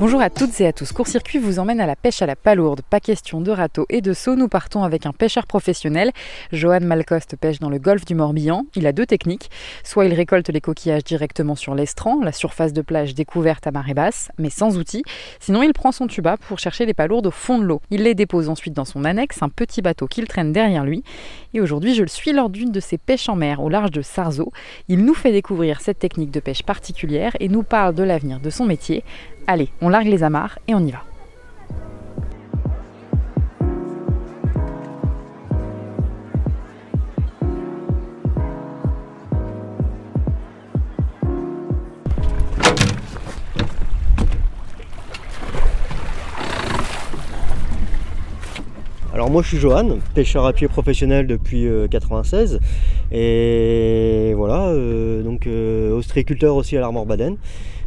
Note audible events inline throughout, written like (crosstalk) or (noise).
Bonjour à toutes et à tous. Court-circuit vous emmène à la pêche à la palourde. Pas question de râteau et de saut. Nous partons avec un pêcheur professionnel. Johan Malcoste pêche dans le golfe du Morbihan. Il a deux techniques. Soit il récolte les coquillages directement sur l'estran, la surface de plage découverte à marée basse, mais sans outils. Sinon, il prend son tuba pour chercher les palourdes au fond de l'eau. Il les dépose ensuite dans son annexe, un petit bateau qu'il traîne derrière lui. Et aujourd'hui, je le suis lors d'une de ses pêches en mer au large de Sarzeau. Il nous fait découvrir cette technique de pêche particulière et nous parle de l'avenir de son métier. Allez, on largue les amarres et on y va. Moi je suis Johan, pêcheur à pied professionnel depuis 96 et voilà, euh, donc euh, aussi à l'Armor Baden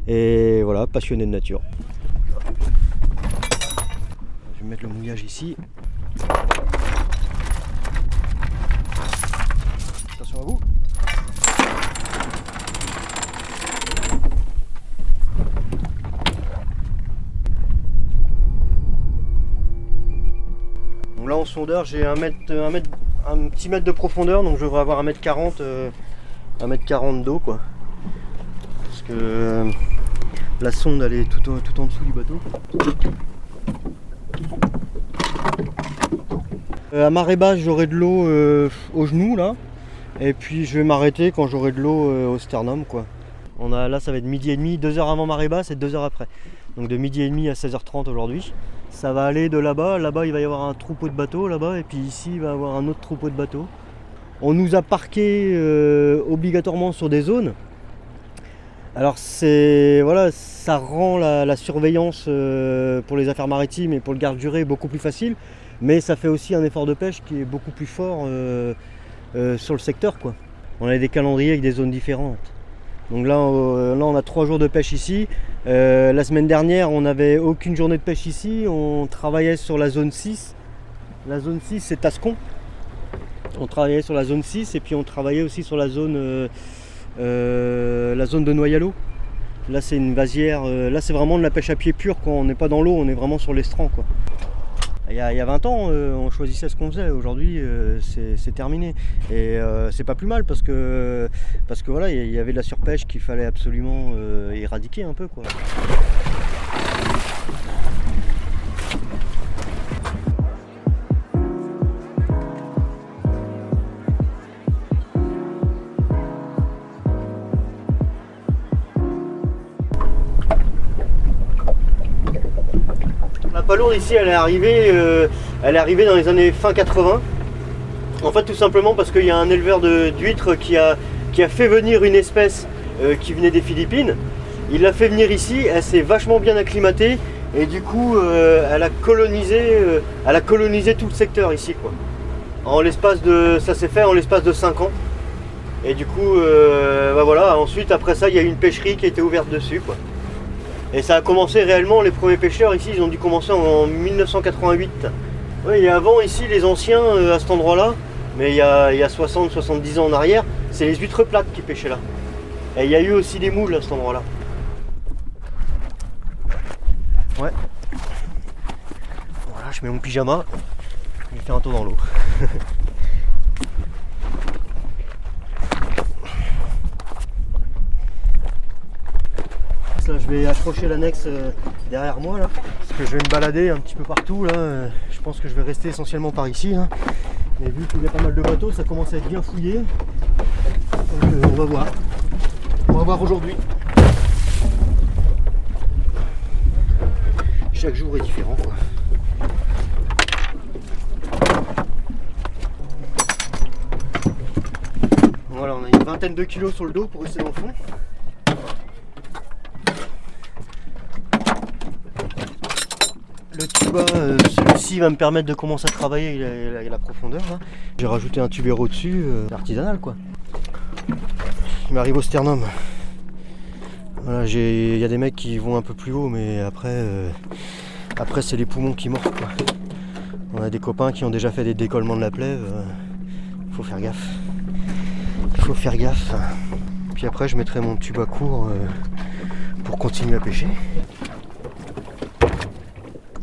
et voilà, passionné de nature. Je vais mettre le mouillage ici. Attention à vous. Donc là en j'ai un, mètre, un, petit mètre de profondeur donc je devrais avoir un mètre 40 un mètre 40 d'eau quoi parce que euh, la sonde elle est tout, en dessous du bateau Euh, à marée basse, j'aurai de l'eau euh, au genou là. Et puis je vais m'arrêter quand j'aurai de l'eau euh, au sternum quoi. On a, là ça va être midi et demi, deux heures avant marée basse et deux heures après. Donc de midi et demi à 16h30 aujourd'hui. Ça va aller de là-bas, là-bas il va y avoir un troupeau de bateaux là-bas et puis ici il va y avoir un autre troupeau de bateaux. On nous a parqué obligatoirement sur des zones. Alors c'est voilà, ça rend la, la surveillance pour les affaires maritimes et pour le garde durée beaucoup plus facile mais ça fait aussi un effort de pêche qui est beaucoup plus fort euh, euh, sur le secteur. Quoi. On a des calendriers avec des zones différentes. Donc là, euh, là on a trois jours de pêche ici. la semaine dernière, on n'avait aucune journée de pêche ici. On travaillait sur la zone 6. La zone 6, c'est Tascon. On travaillait sur la zone 6 et puis on travaillait aussi sur la zone, la zone de Noyalo. Là, c'est une vasière. là, c'est vraiment de la pêche à pied pure. On n'est pas dans l'eau, on est vraiment sur l'estran. Il y, a, 20 ans, euh, on choisissait ce qu'on faisait. Aujourd'hui, euh, c'est terminé. Et euh, c'est pas plus mal parce que, parce que voilà, il y, avait de la surpêche qu'il fallait absolument éradiquer un peu. Quoi. Ici, elle est arrivée, euh, elle est arrivée dans les années fin 80. En fait, tout simplement parce qu'il y a un éleveur d'huîtres qui a, qui a fait venir une espèce euh, qui venait des Philippines. Il l'a fait venir ici, elle s'est vachement bien acclimatée et du coup, euh, elle a colonisé, elle a colonisé tout le secteur ici, quoi. En l'espace de, ça s'est fait en l'espace de 5 ans. Et du coup, bah voilà. Ensuite, après ça, il y a une pêcherie qui a été ouverte dessus, quoi. Et ça a commencé réellement, les premiers pêcheurs ici, ils ont dû commencer en 1988. Oui, et avant ici, les anciens euh, à cet endroit-là, mais il y a, 60-70 ans en arrière, c'est les huîtres plates qui pêchaient là. Et il y a eu aussi des moules à cet endroit-là. Ouais. Voilà, je mets mon pyjama, je vais faire un tour dans l'eau. (laughs) je vais accrocher l'annexe euh, derrière moi là. Parce que je vais me balader un petit peu partout là. Euh, je pense que je vais rester essentiellement par ici. Hein. Mais vu qu'il y a pas mal de bateaux, ça commence à être bien fouillé. Euh, on va voir. On va voir aujourd'hui. Chaque jour est différent quoi. Voilà, on a une vingtaine de kilos sur le dos pour rester dans le fond. Le tuba, euh, celui-ci va me permettre de commencer à travailler, la profondeur. J'ai rajouté un tubéro dessus, euh, artisanal quoi. Il m'arrive au sternum. Voilà, il y a des mecs qui vont un peu plus haut, mais après, euh, après c'est les poumons qui mordent quoi. On a des copains qui ont déjà fait des décollements de la plève. Faut faire gaffe. Faut faire gaffe. Puis après, je mettrai mon tuba court pour continuer à pêcher.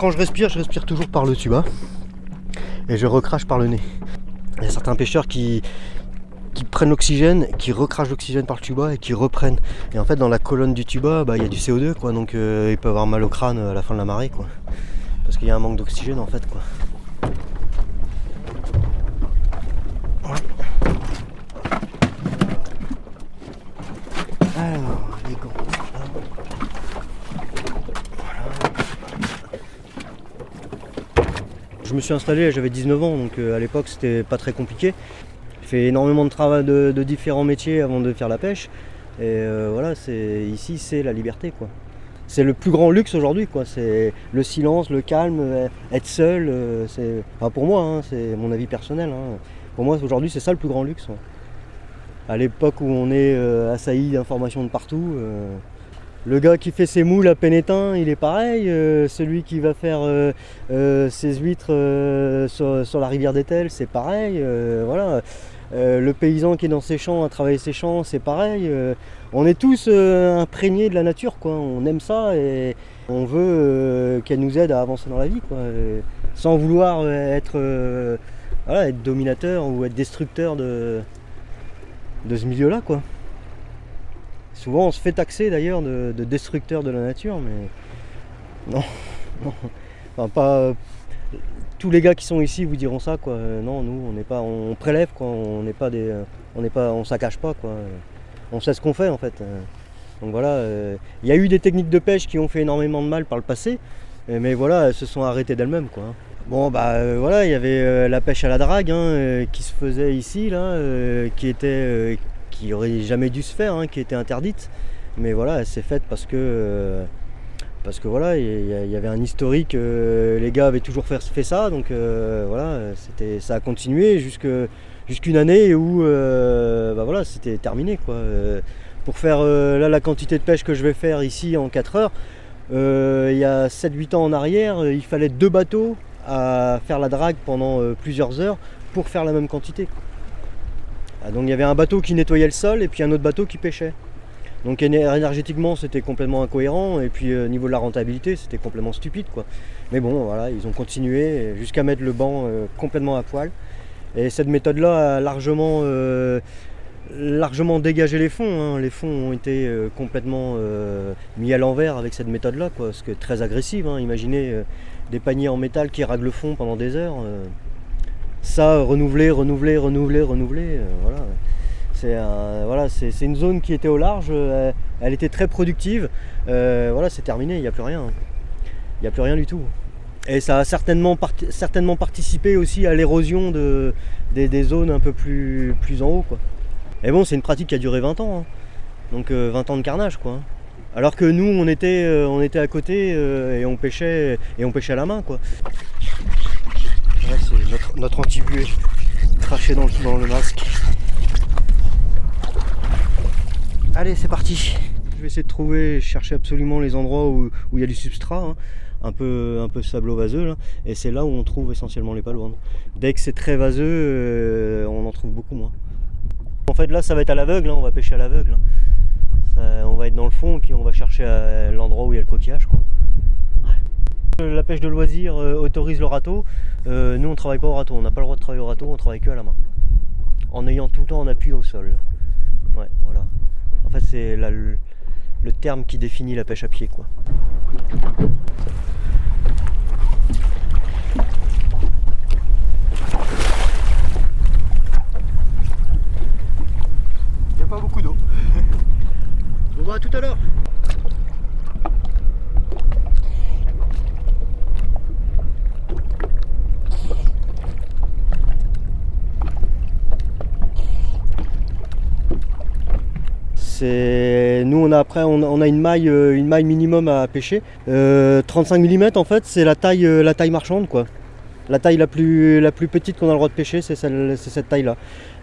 Quand je respire, je respire toujours par le tuba et je recrache par le nez. Il y a certains pêcheurs qui, qui prennent l'oxygène, qui recrachent l'oxygène par le tuba et qui reprennent. Et en fait, dans la colonne du tuba, bah, il y a du CO2, quoi, donc euh, ils peuvent avoir mal au crâne à la fin de la marée, quoi. Parce qu'il y a un manque d'oxygène, en fait, quoi. Alors, les gants. Je me suis installé, j'avais 19 ans, donc euh, à l'époque c'était pas très compliqué. J'ai fait énormément de travail de, différents métiers avant de faire la pêche. Et euh, voilà, c'est ici c'est la liberté quoi. C'est le plus grand luxe aujourd'hui quoi. C'est le silence, le calme, euh, être seul. c'est pour moi, hein, c'est mon avis personnel. hein. Pour moi aujourd'hui c'est ça le plus grand luxe. À l'époque où on est assailli d'informations de partout. Le gars qui fait ses moules à Pénétin, il est pareil. euh, celui qui va faire euh, euh, ses huîtres sur, la rivière d'Etel, c'est pareil. voilà. Le paysan qui est dans ses champs, à travailler ses champs, c'est pareil. on est tous imprégnés de la nature, quoi. On aime ça et on veut qu'elle nous aide à avancer dans la vie, sans vouloir être, dominateur ou être destructeur de, de ce milieu-là. Souvent, on se fait taxer d'ailleurs de, de destructeur de la nature, mais non, (laughs) pas tous les gars qui sont ici vous diront ça, quoi. Euh, Non, nous, on n'est pas, on prélève, quoi. On n'est pas des, on n'est pas, on s'accache pas, quoi. On sait ce qu'on fait, en fait. Euh, Donc voilà, euh, il y a eu des techniques de pêche qui ont fait énormément de mal par le passé, euh, mais voilà, elles se sont arrêtées d'elles-mêmes, quoi. Bon, bah euh, voilà, il y avait euh, la pêche à la drague hein, euh, qui se faisait ici, là, euh, qui était, euh, qui aurait jamais dû se faire, hein, qui était interdite. Mais voilà, elle s'est faite parce que, euh, parce que voilà, il y, avait un historique. euh, les gars avaient toujours fait, ça, donc euh, voilà, c'était, ça a continué jusque, jusqu'une année où, bah voilà, c'était terminé, quoi. Pour faire là la quantité de pêche que je vais faire ici en 4 heures, il y a 7-8 ans en arrière, il fallait deux bateaux à faire la drague pendant plusieurs heures pour faire la même quantité. Ah, donc il y avait un bateau qui nettoyait le sol et puis un autre bateau qui pêchait. Donc éner- énergétiquement c'était complètement incohérent et puis euh, niveau de la rentabilité c'était complètement stupide quoi. Mais bon voilà, ils ont continué jusqu'à mettre le banc euh, complètement à poil. Et cette méthode là a largement, euh, dégagé les fonds. hein. Les fonds ont été complètement mis à l'envers avec cette méthode là quoi, ce qui est très agressive. hein. Imaginez des paniers en métal qui règlent le fond pendant des heures. Ça, renouveler, renouveler, renouveler, renouveler, euh, voilà. C'est voilà, c'est une zone qui était au large, euh, elle était très productive. Euh, voilà, c'est terminé, il n'y a plus rien. Il n'y a plus rien du tout. Et ça a certainement, certainement participé aussi à l'érosion de, des, zones un peu plus, plus en haut. Quoi. Et bon, c'est une pratique qui a duré 20 ans. hein. Donc euh, 20 ans de carnage. Quoi. Alors que nous, on était, on était à côté et on pêchait et on pêchait à la main. Quoi. Notre, anti-buée craché dans, le- masque. Allez, c'est parti. Je vais essayer de trouver, chercher absolument les endroits où il y a du substrat, hein, un peu, un peu sablo-vaseux, là, et c'est là où on trouve essentiellement les palourdes. Dès que c'est très vaseux, euh, on en trouve beaucoup moins. En fait, là, ça va être à l'aveugle, hein, on va pêcher à l'aveugle. hein. On va être dans le fond, puis on va chercher à l'endroit où il y a le coquillage. Quoi. La pêche de loisir euh, autorise le râteau. Euh, nous, on travaille pas au râteau, on n'a pas le droit de travailler au râteau, on travaille que à la main. En ayant tout le temps en appui au sol. Ouais, voilà. En fait, c'est le, le terme qui définit la pêche à pied, quoi. Il n'y a pas beaucoup d'eau. (laughs) Bah à tout à l'heure. Nous on a après on a, une maille euh, une maille minimum à pêcher. Euh, 35 mm en fait c'est la taille euh, la taille marchande quoi. La taille la plus la plus petite qu'on a le droit de pêcher c'est cette taille là.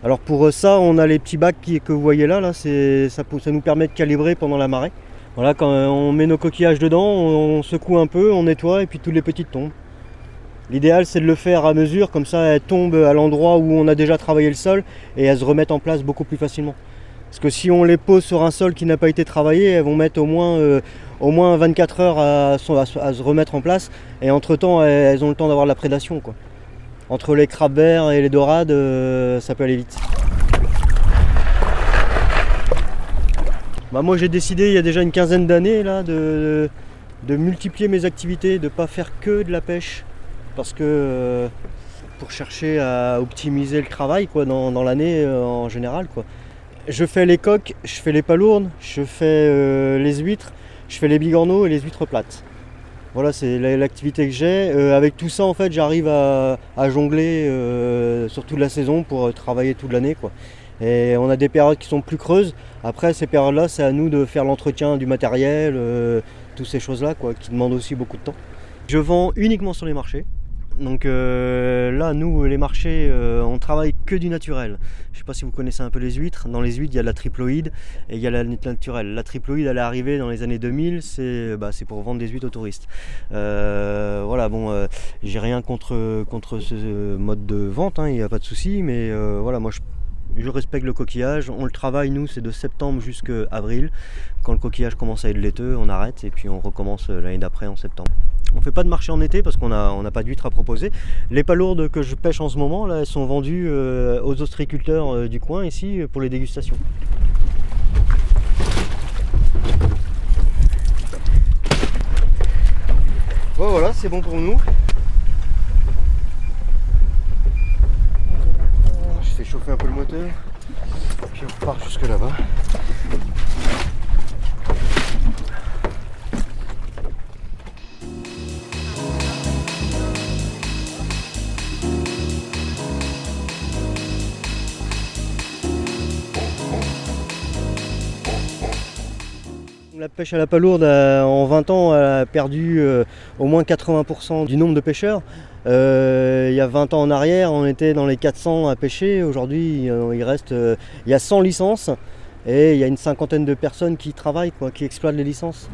Alors pour euh, ça on a les petits bacs qui- que vous voyez là là ça, nous permet de calibrer pendant la marée. Voilà quand euh, on met nos coquillages dedans on secoue un peu on nettoie et puis toutes les petites tombent. L'idéal c'est de le faire à mesure comme ça elles tombent à l'endroit où on a déjà travaillé le sol et elles se remettent en place beaucoup plus facilement. Parce que si on les pose sur un sol qui n'a pas été travaillé, elles vont mettre au moins, euh, au moins 24 heures à, se remettre en place. Et entre-temps, elles ont le temps d'avoir de la prédation. Quoi. Entre les crabes verts et les dorades, euh, ça peut aller vite. Bah, moi j'ai décidé il y a déjà une quinzaine d'années là de, multiplier mes activités, de ne pas faire que de la pêche. Parce que euh, pour chercher à optimiser le travail quoi, dans, l'année euh, en général. Quoi. Je fais les coques, je fais les palourdes, je fais euh, les huîtres, je fais les bigorneaux et les huîtres plates. Voilà, c'est l'activité que j'ai. avec tout ça, en fait, j'arrive à, jongler sur toute la saison pour travailler toute l'année. Et on a des périodes qui sont plus creuses. Après, ces périodes-là, c'est à nous de faire l'entretien du matériel, euh, toutes ces choses-là, quoi, qui demandent aussi beaucoup de temps. Je vends uniquement sur les marchés. Donc euh, là, nous, les marchés, euh, on travaille que du naturel. Je ne sais pas si vous connaissez un peu les huîtres. Dans les huîtres, il y a la triploïde et il y a la naturelle. La triploïde, elle est arrivée dans les années 2000. Bah, c'est pour vendre des huîtres aux touristes. voilà, bon, j'ai rien contre, ce mode de vente, hein, il n'y a pas de souci. Mais voilà, moi, je je respecte le coquillage. On le travaille, nous, c'est de septembre jusqu'à avril. Quand le coquillage commence à être laiteux, on arrête et puis on recommence euh, l'année d'après en septembre. On ne fait pas de marché en été parce qu'on n'a on pas d'huîtres à proposer. Les palourdes que je pêche en ce moment, là, elles sont vendues euh, aux ostriculteurs euh, du coin ici pour les dégustations. Bon voilà, c'est bon pour nous. chauffer un peu le moteur. Puis on repart jusque là-bas. La pêche à la palourde, euh, en 20 ans, a perdu euh, au moins 80% du nombre de pêcheurs. Euh, il y a 20 ans en arrière, on était dans les 400 à pêcher. Aujourd'hui, il reste, il y a 100 licences et il y a une cinquantaine de personnes qui travaillent, quoi, qui exploitent les licences.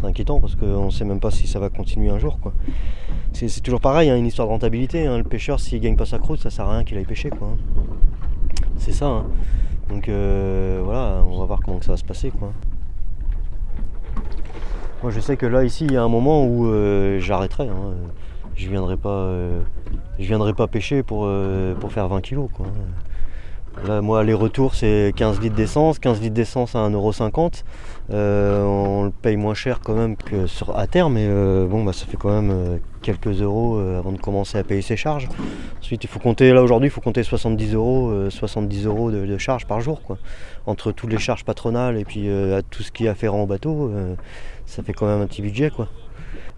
C'est inquiétant parce qu'on ne sait même pas si ça va continuer un jour. C'est, toujours pareil, hein, une histoire de rentabilité. Hein. Le pêcheur, s'il gagne pas sa croûte, ça sert à rien qu'il aille pêcher. Quoi. C'est ça. Donc euh, voilà, on va voir comment ça va se passer quoi. Moi je sais que là ici il y a un moment où euh, j'arrêterai. Hein. Je viendrai pas euh, viendrai pas pêcher pour, pour faire 20 kilos. Là, moi, aller-retour, c'est 15 litres d'essence. 15 litres d'essence à 1,50€. Euh, on le paye moins cher quand même que sur, à terre, mais bon, bah, ça fait quand même quelques euros avant de commencer à payer ses charges. Ensuite, il faut compter, là aujourd'hui, il faut compter 70 euros, 70 euros de, charges par jour. Quoi. Entre toutes les charges patronales et puis tout ce qui est afférent au bateau, ça fait quand même un petit budget. quoi.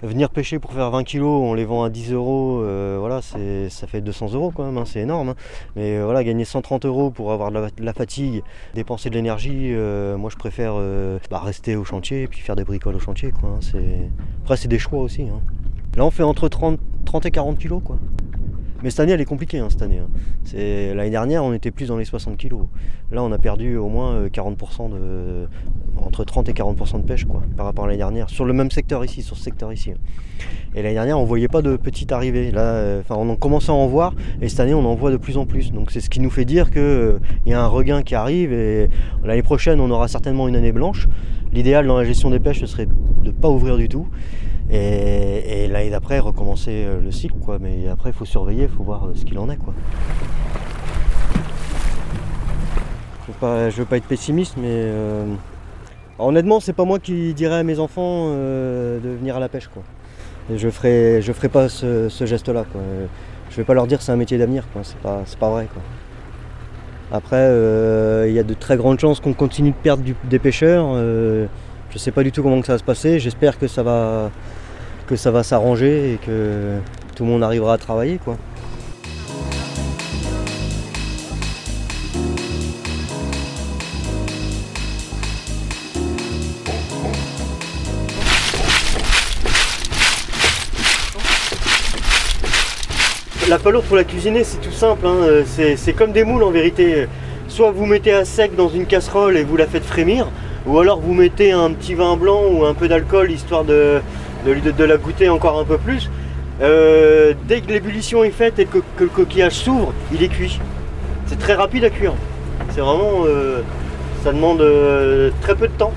Venir pêcher pour faire 20 kilos, on les vend à 10 euros, euh, voilà, ça fait 200 euros quand même, hein, c'est énorme. Hein. Mais euh, voilà, gagner 130 euros pour avoir de la, fatigue, dépenser de l'énergie, euh, moi je préfère bah, rester au chantier et puis faire des bricoles au chantier. Quoi, hein. Après, c'est des choix aussi. Là, on fait entre 30, 30 et 40 kilos. Quoi. Mais cette année, elle est compliquée, hein, cette année. Hein. L'année dernière, on était plus dans les 60 kg. Là, on a perdu au moins 40% euh, de. entre 30 et 40% de pêche, quoi, par rapport à l'année dernière. Sur le même secteur ici, sur ce secteur ici. Et l'année dernière, on voyait pas de petite arrivée. Là, euh, enfin, on commençait à en voir, et cette année, on en voit de plus en plus. Donc, c'est ce qui nous fait dire qu'il euh, y a un regain qui arrive, et l'année prochaine, on aura certainement une année blanche. L'idéal dans la gestion des pêches, ce serait de ne pas ouvrir du tout. Et, l'année d'après, recommencer euh, le cycle, quoi. Mais après, il faut surveiller, il faut voir euh, ce qu'il en est. Je ne veux pas être pessimiste, mais euh, honnêtement, c'est pas moi qui dirais à mes enfants de venir à la pêche, quoi. je ferai, je ferai pas ce, geste-là. Je vais pas leur dire c'est un métier d'avenir, quoi. C'est pas, vrai. Après, il y a de très grandes chances qu'on continue de perdre des pêcheurs. Je ne sais pas du tout comment ça va se passer. J'espère que ça va, va s'arranger et que tout le monde arrivera à travailler. Quoi. Palourde pour la cuisiner, c'est tout simple. Hein. C'est comme des moules en vérité. Soit vous mettez à sec dans une casserole et vous la faites frémir, ou alors vous mettez un petit vin blanc ou un peu d'alcool histoire de, de, la goûter encore un peu plus. Euh, dès que l'ébullition est faite et que, le coquillage s'ouvre, il est cuit. C'est très rapide à cuire. C'est vraiment. euh, ça demande euh, très peu de temps.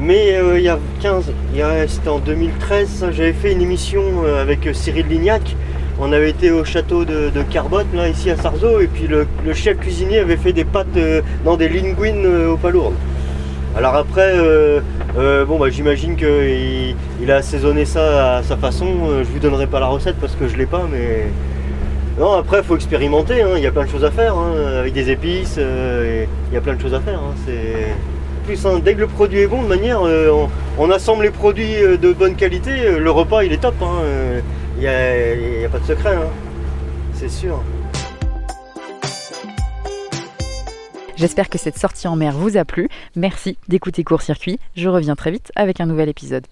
Mais euh, il y a 15, il y a- c'était en 2013, ça, j'avais fait une émission euh, avec euh, Cyril Lignac. On avait été au château de, de Carbotte, là, ici à Sarzeau, et puis le, chef cuisinier avait fait des pâtes euh, dans des linguines euh, aux palourdes. Alors après, euh, euh, bon, bah, j'imagine qu'il il a assaisonné ça à sa façon. Je lui donnerai pas la recette parce que je l'ai pas, mais non. Après, il faut expérimenter. hein. Il y a plein de choses à faire hein, avec des épices. Il y a plein de choses à faire. hein. C'est plus dès que le produit est bon, de manière, on, on assemble les produits de bonne qualité. Le repas, il est top. Il n'y a pas de secret. hein. C'est sûr. J'espère que cette sortie en mer vous a plu. Merci d'écouter Court Circuit. Je reviens très vite avec un nouvel épisode.